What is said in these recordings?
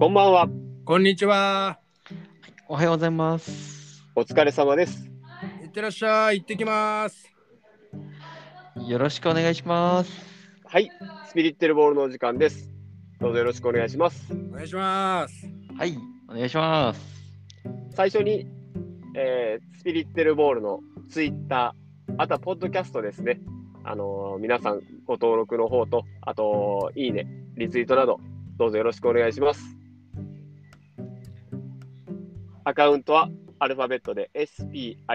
こんばんは。こんにちは。おはようございます。お疲れ様です。いってらっしゃい。行ってきます。よろしくお願いします。はい、スピリッテルボールのお時間です。どうぞよろしくお願いします。お願いします。はい、お願いします。最初に、えースピリッテルボールのツイッター、あとはポッドキャストですね。あのー皆さんご登録の方と、あと、いいね、リツイートなど、どうぞよろしくお願いします。アカウントはアルファベットで SPIRITELBALL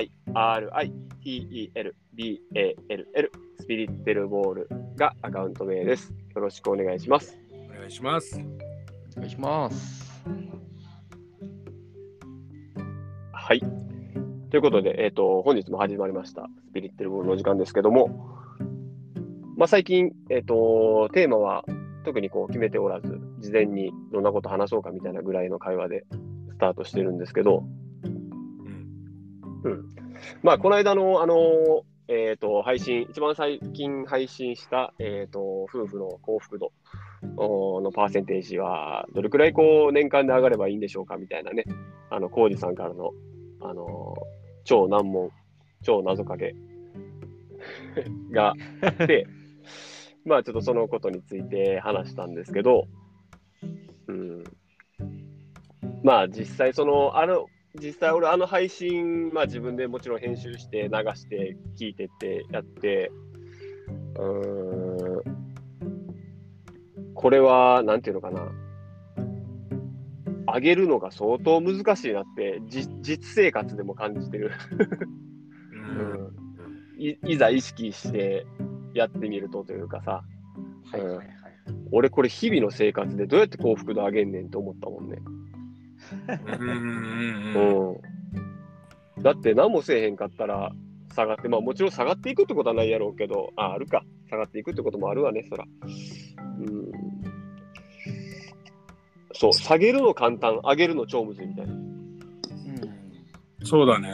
スピリッテルボールがアカウント名です。よろしくお願いします。お願いします。お願いします。はい。ということで、えっ、と、本日も始まりました、スピリッテルボールの時間ですけども、まあ、最近、えっ、と、テーマは特にこう決めておらず、事前にどんなこと話そうかみたいなぐらいの会話でスタートしてるんですけど、うん。まあ、この間の、あの、えっ、と、配信、一番最近配信した、えっ、と、夫婦の幸福度おのパーセンテージは、どれくらいこう、年間で上がればいいんでしょうかみたいなね、あの、コウジさんからの、あの、超難問、超謎かけがあって、まあ、ちょっとそのことについて話したんですけど、うん。まあ、実際、その、あの、実際俺あの配信、まあ自分でもちろん編集して流して聞いてってやって、うーん、これはなんていうのかな、上げるのが相当難しいなって、じ実生活でも感じてる、うん。い。いざ意識してやってみるとというかさ、はいはいはい。俺これ日々の生活でどうやって幸福度上げんねんと思ったもんね。うんうんうんだって何もせえへんかったら下がって、まあもちろん下がっていくってことはないやろうけど、あ、あるか。下がっていくってこともあるわね、そら。うん。そう、下げるの簡単、上げるの超むずいみたいな。そうだね。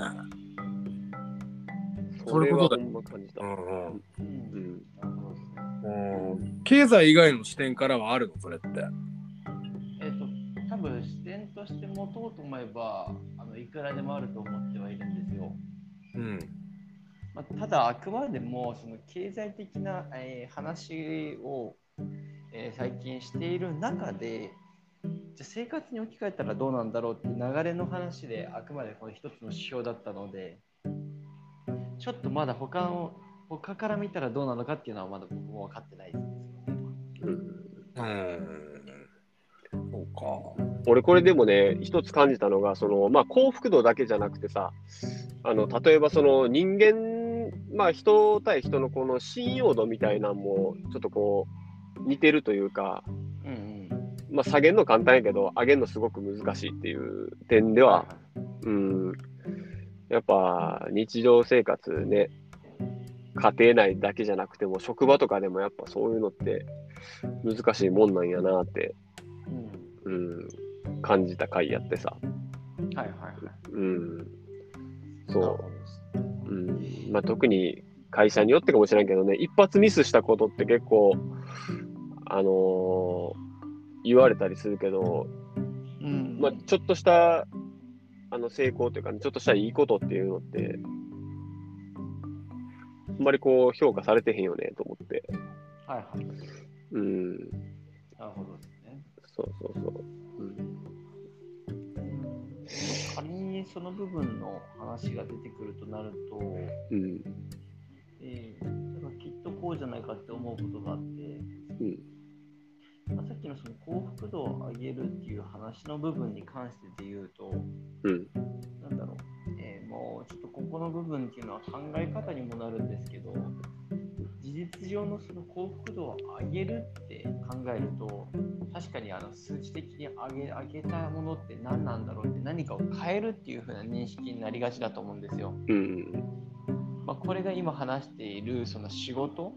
そそういうことだれはほんま感じた。うんうん。うん経済以外の視点からはあるの？それって。えっ、と、多分として持とうと思えば、あのいくらでもあると思ってはいるんですよ。うん。まあ、ただ、あくまでもその経済的な、えー話を、えー最近している中で、じゃあ生活に置き換えたらどうなんだろうっていう流れの話で、あくまでこの一つの指標だったので、ちょっとまだ他の他から見たらどうなのかっていうのはまだ僕も分かってないです。うんうん。そうか。俺これでもね、一つ感じたのが、その、まあ幸福度だけじゃなくてさ、あの、例えばその人間、まあ人対人のこの信用度みたいなのも、ちょっとこう、似てるというか、うんうん。まあ下げるの簡単やけど、上げるのすごく難しいっていう点では、うん、やっぱ日常生活ね、家庭内だけじゃなくても、職場とかでもやっぱそういうのって難しいもんなんやなって、うん。うん、感じた回やってさ。はいはいはい。うん、そう、うんまあ、特に会社によってかもしれんけどね、一発ミスしたことって結構、あのー言われたりするけど、うんまあ、ちょっとしたあの成功というか、ね、ちょっとしたいいことっていうのって、あんまりこう評価されてへんよねと思って、はいはい。うん、なるほどですね。そうそうそう。仮にその部分の話が出てくるとなると、うん、えー、かきっとこうじゃないかって思うことがあって、うん、まあ、さっきのその幸福度を上げるっていう話の部分に関してで言うと、うん、なんだろう、えーもうちょっとここの部分っていうのは考え方にもなるんですけど、事実上のその幸福度を上げるって考えると、確かにあの数値的に上げ上げたものって何なんだろうって何かを変えるっていう風な認識になりがちだと思うんですよ。うん、まあ、これが今話しているその仕事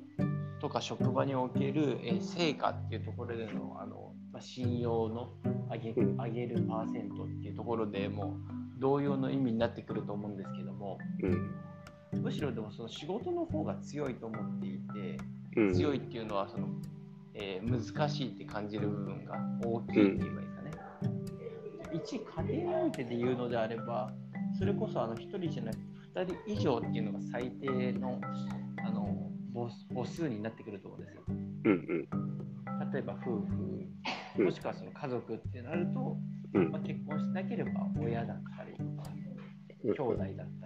とか職場における、えー成果っていうところでのあの、まあ、信用の上げうん。上げるパーセントっていうところでもう同様の意味になってくると思うんですけども。うん、むしろでもその仕事の方が強いと思っていてうん、強いっていうのはその、えー難しいって感じる部分が大きいって言えばいいですかね。一家庭においてで言うのであれば、それこそあの1人じゃなくて2人以上っていうのが最低のあの母母数になってくると思うんですよ。うんうん。例えば夫婦、うんもしくはその家族ってなると、うんまあ、結婚しなければ親だったりとか、兄弟だったりとか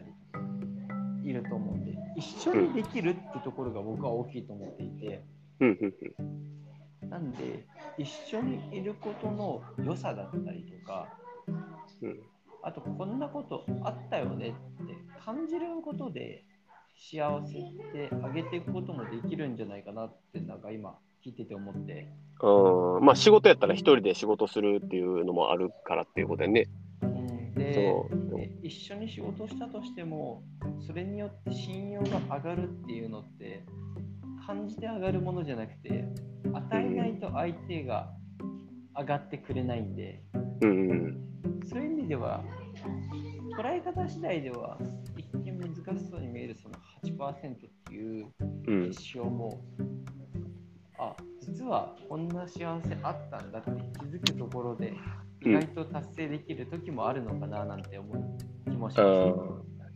いると思うんで、一緒にできるってところが僕は大きいと思っていて、なんで、一緒にいることの良さだったりとか、あとこんなことあったよねって感じることで幸せって上げていくこともできるんじゃないかなってなんか今聞いてて思って、うん。まあ仕事やったら一人で仕事するっていうのもあるからっていうことでね。うん、そう。で一緒に仕事をしたとしてもそれによって信用が上がるっていうのって感じて上がるものじゃなくて与えないと相手が上がってくれないんで、うんうん。そういう意味では、捉え方次第では、一見難しそうに見えるその8%っていううん。指標も、あ、実はこんな幸せあったんだって気づくところで、意外と達成できる時もあるのかななんて思う気もしまうん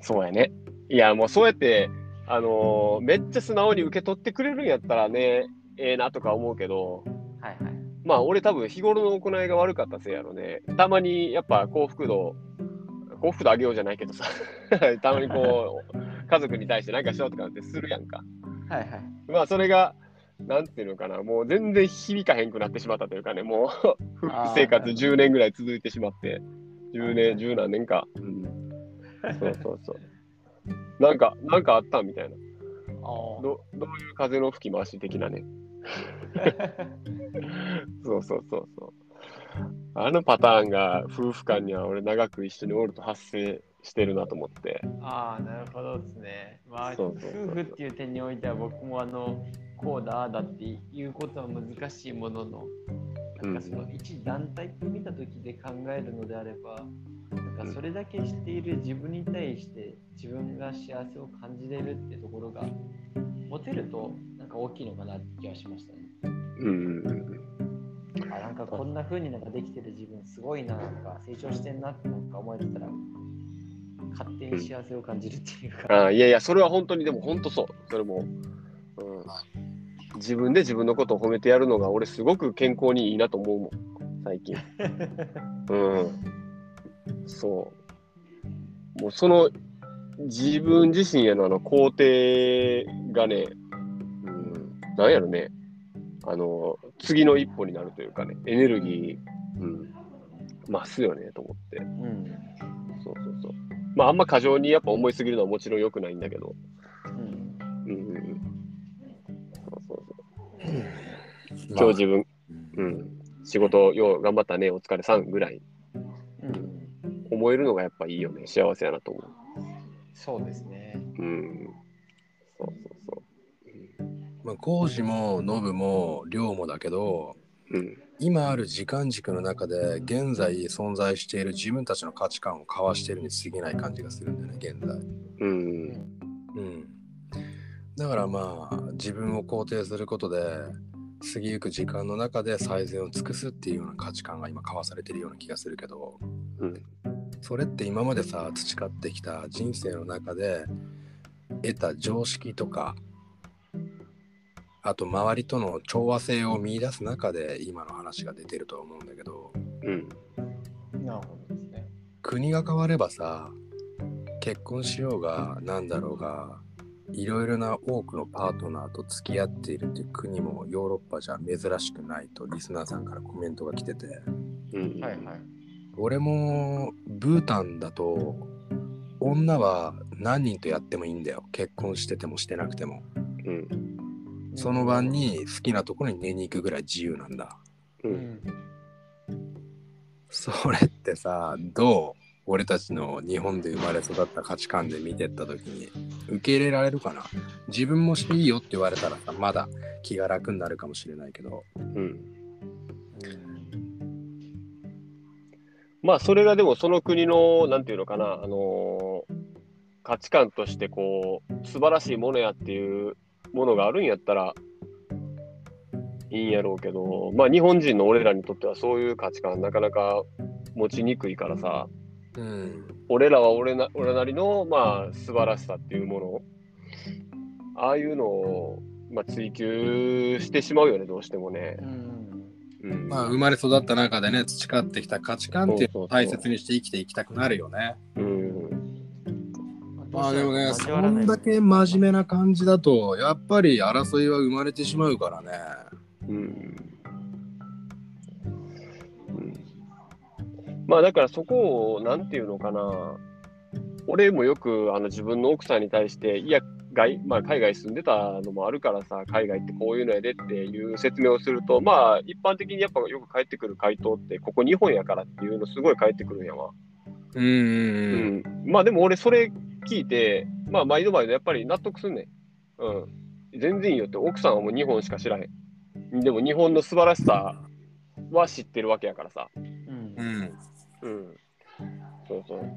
しそうやね。いや、もうそうやって、あのーめっちゃ素直に受け取ってくれるんやったらね、ええなとか思うけど、た。はいはい。まあ俺多分日頃の行いが悪かったせいやろね。たまにやっぱ幸福度、幸福度上げようじゃないけどさ、たまにこう、家族に対して何かしようとかってするやんか。はいはい。まあそれが、なんていうのかな、もう全然響かへんくなってしまったというかね、もう生活10年ぐらい続いてしまって、10年、10何年か。うん、そうそうそう。なんか、なんかあったみたいな。あどどういう風の吹き回し的なね。そうそうそうそう。あのパターンが夫婦間には俺長く一緒におると発生してるなと思って。あー、なるほどですね。まあ、そうそうそう夫婦っていう点においては僕もあの、こうだ、だっていうことは難しいものの、なんかその一団体って見た時で考えるのであれば、なんかそれだけ知っている自分に対して自分が幸せを感じれるってところが持てるとなんか大きいのかなって気がしましたね。うんうんうんあなんかこんな風になんかできてる自分すごいなとか成長してんなってなんか思えてたら勝手に幸せを感じるっていうか。あいやいや、それは本当に、でも本当そう。それも、うん、自分で自分のことを褒めてやるのが俺すごく健康にいいなと思うもん、最近。うん。そう。もうその自分自身へのあの肯定がね、うん、なんやろね、あの、次の一歩になるというかね、エネルギー、うん、増すよねと思って。うんそうそうそう。まあ、あんま過剰にやっぱ思いすぎるのはもちろん良くないんだけど。今日自分、うんうん、仕事よう頑張ったね、お疲れさんぐらいうん思えるのがやっぱいいよね。幸せやなと思う。そうですね。うん。そうそうそう。まあ、工事もノブも量もだけどうん。今ある時間軸の中で現在存在している自分たちの価値観を交わしているに過ぎない感じがするんだよね現在。うん。うん、だからまあ自分を肯定することで過ぎゆく時間の中で最善を尽くすっていうような価値観が今交わされてるような気がするけどうん。それって今までさ培ってきた人生の中で得た常識とかあと周りとの調和性を見出す中で今の話が出てると思うんだけどうん。なるほどですね。国が変わればさ結婚しようがなんだろうがいろいろな多くのパートナーと付き合っているっていう国もヨーロッパじゃ珍しくないとリスナーさんからコメントが来ててうん。はいはい。俺もブータンだと女は何人とやってもいいんだよ結婚しててもしてなくてもうん。その晩に好きなところに寝に行くぐらい自由なんだう。うんんそれってさどう？俺たちの日本で生まれ育った価値観で見てった時に受け入れられるかな？自分もしていいよって言われたらさまだ気が楽になるかもしれないけどうん。まあ、それがでもその国の、なんていうのかな、あのー価値観として、こう、素晴らしいものやっていうものがあるんやったら、いいんやろうけど、まあ、日本人の俺らにとってはそういう価値観、なかなか持ちにくいからさ、うん。俺らは俺な俺なりの、まあ、素晴らしさっていうもの、ああいうのを、まあ、追求してしまうよね、どうしてもね。うん。うん、まあ、生まれ育った中でね、培ってきた価値観っていうのを大切にして生きていきたくなるよね。うん、まあでもね、そんだけ真面目な感じだと、やっぱり争いは生まれてしまうからね。うん。まあだからそこを、なんていうのかな、俺もよくあの自分の奥さんに対して、いや、外まあ、海外住んでたのもあるからさ、海外ってこういうのやでっていう説明をすると、まあ一般的にやっぱよく返ってくる回答って、ここ日本やからっていうのすごい返ってくるんやわ。うん。うん、まあでも俺それ聞いて、まあ毎度毎度やっぱり納得すんねん。うん。全然いいよって、奥さんはもう日本しか知らへん。でも日本の素晴らしさは知ってるわけやからさ。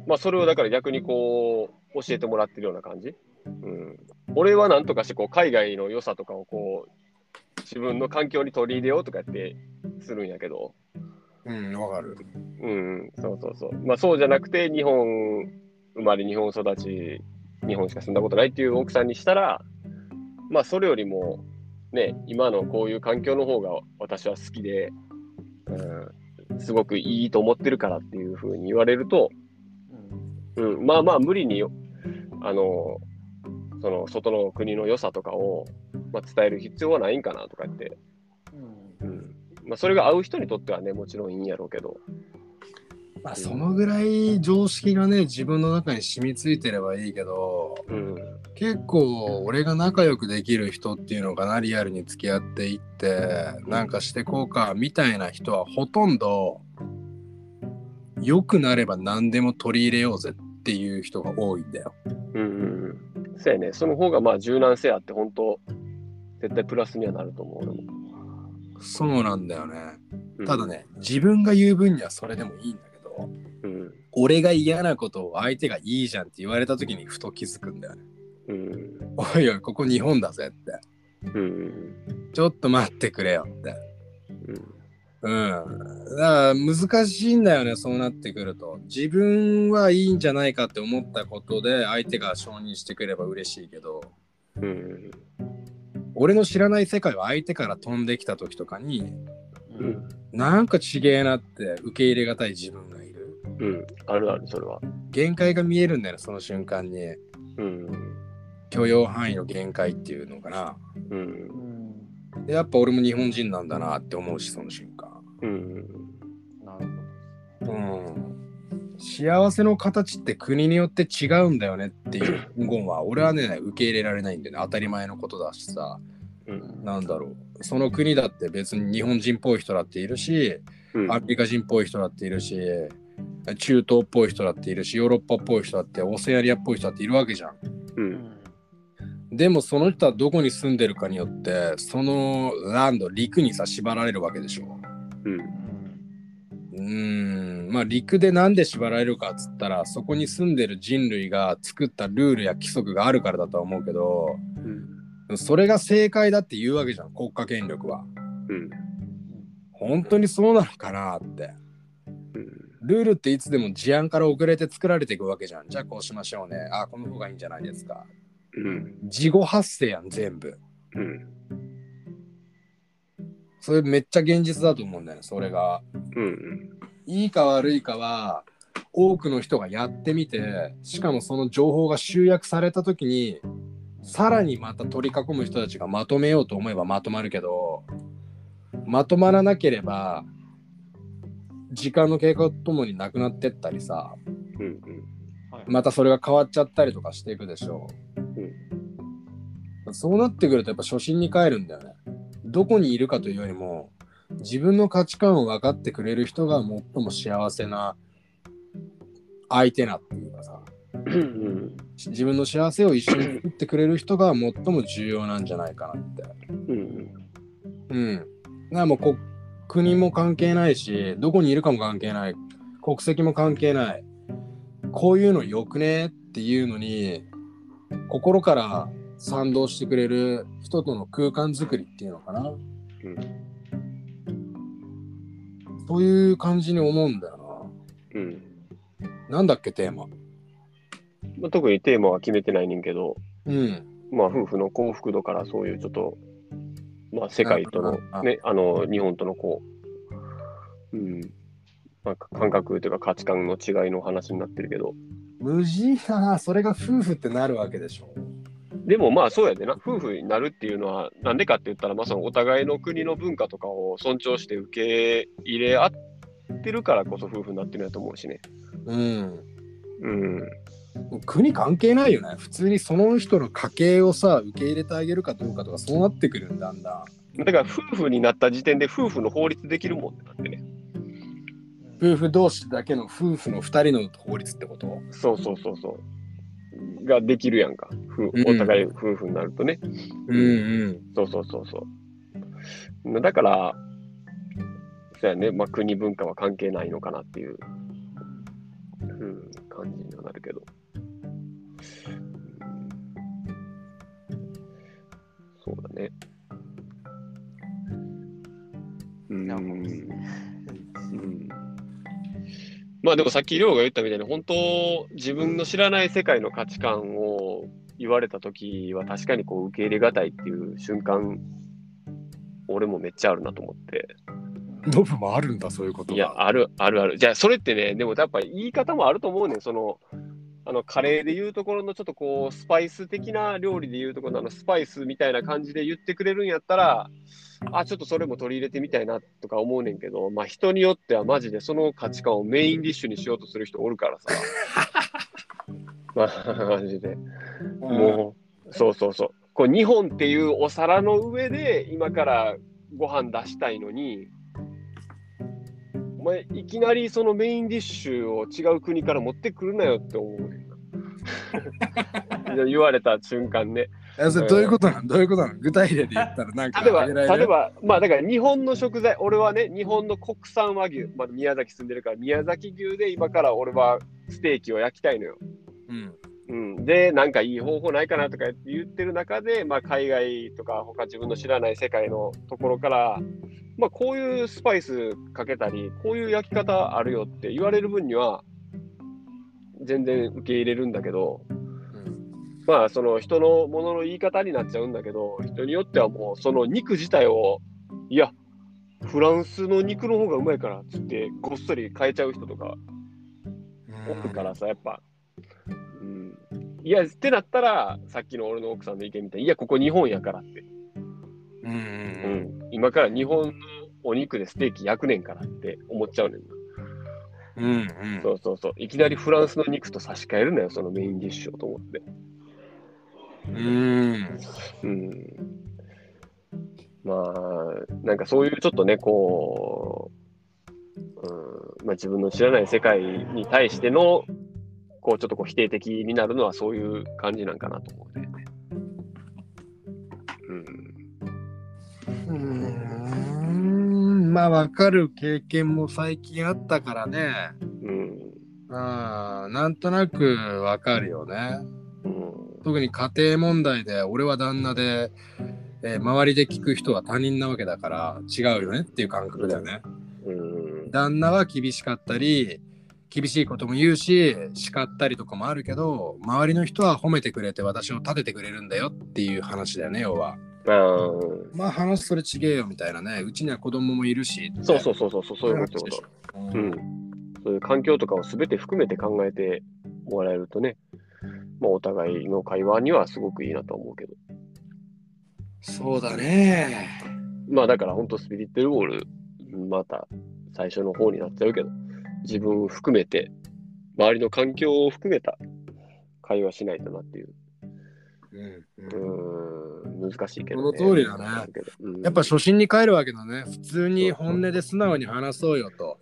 まあそれをだから逆にこう、教えてもらってるような感じ？うん。俺はなんとかしてこう、海外の良さとかをこう、自分の環境に取り入れようとかやってするんやけど、うん、わかる。うん、そうそうそう。まあそうじゃなくて、日本生まれ、日本育ち、日本しか住んだことないっていう奥さんにしたら、まあそれよりも、ね、今のこういう環境の方が私は好きで、うん、すごくいいと思ってるからっていうふうに言われると、うん、まあまあ無理に、あの、その外の国の良さとかを、まあ、伝える必要はないんかなとかって、うん。うん。まあ、それが合う人にとってはね、もちろんいいんやろうけど、まあ、そのぐらい常識がね、自分の中に染みついてればいいけど、うん、結構俺が仲良くできる人っていうのかな、リアルに付き合っていって、なんかしてこうか、みたいな人はほとんど、良くなれば何でも取り入れようぜっていう人が多いんだよ。うんうんうん。そうやね。その方がまあ柔軟性あって、本当絶対プラスにはなると思う。そうなんだよね。うんただ。ね、自分が言う分にはそれでもいいんだけど、うん。俺が嫌なことを相手がいいじゃんって言われた時にふと気づくんだよね。うん。おいおい、ここ日本だぜって。うん。ちょっと待ってくれよって。うん。うん。だから難しいんだよね、そうなってくると。自分はいいんじゃないかって思ったことで相手が承認してくれば嬉しいけど、うん。俺の知らない世界は相手から飛んできた時とかに、うん。なんかちげえなって受け入れがたい自分がいる。うん。あるある、それは。限界が見えるんだよね、その瞬間に。うん。許容範囲の限界っていうのかな。うん。うん。でやっぱ俺も日本人なんだなって思うし、その瞬間。うん。なるほど。うん。幸せの形って国によって違うんだよねっていう文言は俺はね受け入れられないんでね当たり前のことだしさうん。なんだろうその国だって別に日本人っぽい人だっているしうん。アメリカ人っぽい人だっているし中東っぽい人だっているしヨーロッパっぽい人だってオセアリアっぽい人だっているわけじゃんう。うんん。でもその人はどこに住んでるかによってそのランド陸にさ縛られるわけでしょうん。うーんまあ陸でなんで縛られるかっつったらそこに住んでる人類が作ったルールや規則があるからだとは思うけどうん。それが正解だって言うわけじゃん国家権力はうん。本当にそうなのかなってうん。ルールっていつでも事案から遅れて作られていくわけじゃんじゃあこうしましょうねあこの方がいいんじゃないですかうん。事後発生やん全部うん。それめっちゃ現実だと思うんだよねそれがうん。いいか悪いかは多くの人がやってみてしかもその情報が集約された時にさらにまた取り囲む人たちがまとめようと思えばまとまるけどまとまらなければ時間の経過とともになくなってったりさうん。はい。またそれが変わっちゃったりとかしていくでしょう、そうなってくるとやっぱ初心に帰るんだよねどこにいるかというよりも自分の価値観を分かってくれる人が最も幸せな相手なっていうかさうん。自分の幸せを一緒に作ってくれる人が最も重要なんじゃないかなってうん。うんだからもうこ国も関係ないしどこにいるかも関係ない国籍も関係ないこういうのよくねっていうのに心から賛同してくれる人との空間づくりっていうのかなそういう感じに思うんだようん。なんだっけ、テーマ。まあ、特にテーマは決めてないねんけど、うん。まあ、夫婦の幸福度からそういうちょっと、まあ、世界とのね、あの、日本とのこう、うん、まあ、感覚というか価値観の違いの話になってるけど、無事な、それが夫婦ってなるわけでしょ。でもまあそうやでな、夫婦になるっていうのは、なんでかって言ったら、まあそのお互いの国の文化とかを尊重して受け入れ合ってるからこそ夫婦になってるんやと思うしね。うん。うん。国関係ないよね。普通にその人の家計をさ、受け入れてあげるかどうかとか、そうなってくるんだんだん。だから夫婦になった時点で夫婦の法律できるもんってなってね。夫婦同士だけの夫婦の二人の法律ってこと？そうそうそうそう。ができるやんか。お互い夫婦になるとね。うんうん。そうそうそうそう。だから、そうやね、まあ、国文化は関係ないのかなっていう、うん、感じにはなるけど。うんそうだね。うん。うんまあでもさっき亮が言ったみたいに本当自分の知らない世界の価値観を言われた時は確かにこう受け入れがたいっていう瞬間俺もめっちゃあるなと思って。ノブもあるんだ、そういうことが。いやあるあるある。じゃあそれってねでもやっぱり言い方もあると思うねん。そのあのカレーでいうところのちょっとこうスパイス的な料理でいうところのあのスパイスみたいな感じで言ってくれるんやったらあちょっとそれも取り入れてみたいなとか思うねんけどまあ人によってはマジでその価値観をメインディッシュにしようとする人おるからさ まあ マジで。もうそうそうそう。こう日本っていうお皿の上で今からご飯出したいのにお前いきなりそのメインディッシュを違う国から持ってくるなよって思う 言われた瞬間ね。えそれどういうことなの？どういうことなの？具体例で言ったらなんか。例えば例えばまあだから日本の食材俺はね日本の国産和牛、まあ、宮崎住んでるから宮崎牛で今から俺はステーキを焼きたいのようん。うん、で、なんかいい方法ないかなとか言ってる中で、まあ、海外とか他自分の知らない世界のところから、まあ、こういうスパイスかけたり、こういう焼き方あるよって言われる分には、全然受け入れるんだけど、うん。まあ、その人のものの言い方になっちゃうんだけど、人によってはもう、その肉自体を、いや、フランスの肉の方がうまいからっつって、ごっそり変えちゃう人とかおるからさ、やっぱ。うん、いや、ってなったら、さっきの俺の奥さんの意見みたいに、いや、ここ日本やからって。うんうんうん、今から日本のお肉でステーキ焼くねんからって思っちゃうねんな。うんうんそうそうそう。いきなりフランスの肉と差し替えるなよ、そのメインディッシュをと思って。うんうん。まあ、なんかそういうちょっとね、こう、うんまあ、自分の知らない世界に対しての、こう、ちょっとこう否定的になるのはそういう感じなんかなと思うね。うん。んまあわかる経験も最近あったからねうん。あーなんとなくわかるよねうん。特に家庭問題で俺は旦那で、えー周りで聞く人は他人なわけだから違うよねっていう感覚だよねうん。旦那は厳しかったり厳しいことも言うし叱ったりとかもあるけど周りの人は褒めてくれて私を立ててくれるんだよっていう話だよね要は。まあ、まあ話それちげえよみたいなねうちには子供もいるしそうそうそうそうそう、そういうこと。うん。そういう環境とかを全て含めて考えてもらえるとね、まあ、お互いの会話にはすごくいいなと思うけど。そうだね。まあだから本当スピリットルボール、また最初の方になっちゃうけど、自分含めて、周りの環境を含めた会話しないとなっていう。うんうーん、難しいけど、その通りだね。うん。やっぱ初心に帰るわけだね。普通に本音で素直に話そうよと。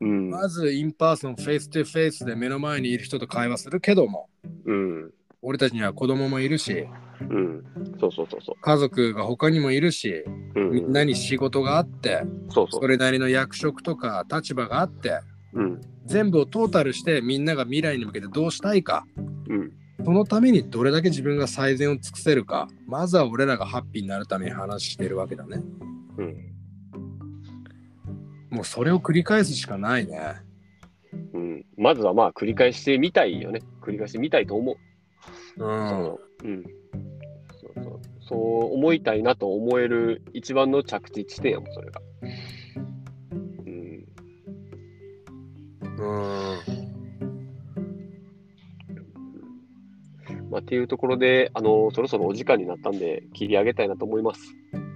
うん、まず in person face to face で目の前にいる人と会話するけども。うん、俺たちには子供もいるし。うん、そうそうそうそ家族が他にもいるし。う。うん、みんなに仕事があって。そうそう。そ。れなりの役職とか立場があってうん、全部をトータルしてみんなが未来に向けてどうしたいかうん、そのためにどれだけ自分が最善を尽くせるかまずは俺らがハッピーになるために話してるわけだねうん。もうそれを繰り返すしかないねうん、まずはまあ繰り返してみたいよね。繰り返してみたいと思う。うん。そのうん、そうそうそう思いたいなと思える一番の着地地点やもん、それが。まあ、っていうところで、あのそろそろお時間になったんで、切り上げたいなと思います。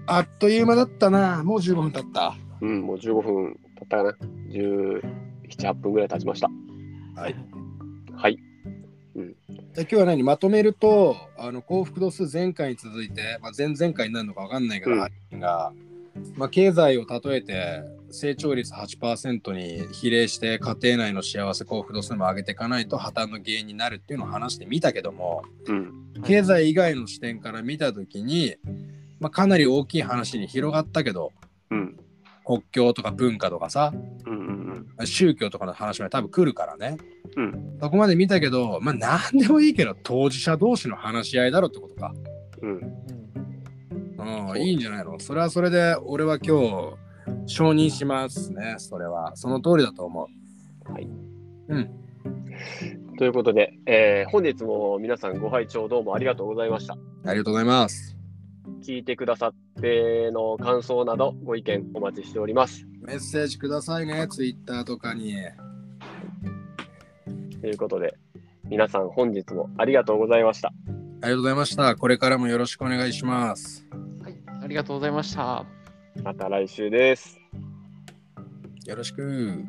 あっという間だったな。もう15分経った。うん、もう15分経ったかな。17、8分ぐらい経ちました。はい。はい。で今日は何？まとめると、あの幸福度数前回に続いて、まあ、前々回になるのか分かんないけど、うんが、まあ、経済を例えて成長率8%に比例して家庭内の幸せ幸福度数も上げていかないと破綻の原因になるっていうのを話してみたけどもうん、経済以外の視点から見た時に、まあ、かなり大きい話に広がったけどうん、国境とか文化とかさうん、うん、宗教とかの話まで多分来るからね。うん、そこまで見たけどまあ何でもいいけど当事者同士の話し合いだろってことか。うん、うん、いいんじゃないの？それはそれで俺は今日承認しますねそれはその通りだと思うはい。うんということで、えー本日も皆さんご拝聴どうもありがとうございました。ありがとうございます聞いてくださっての感想などご意見お待ちしております。メッセージくださいねツイッターとかにということで、皆さん本日もありがとうございました。ありがとうございましたこれからもよろしくお願いしますはい、ありがとうございました。また来週です。よろしく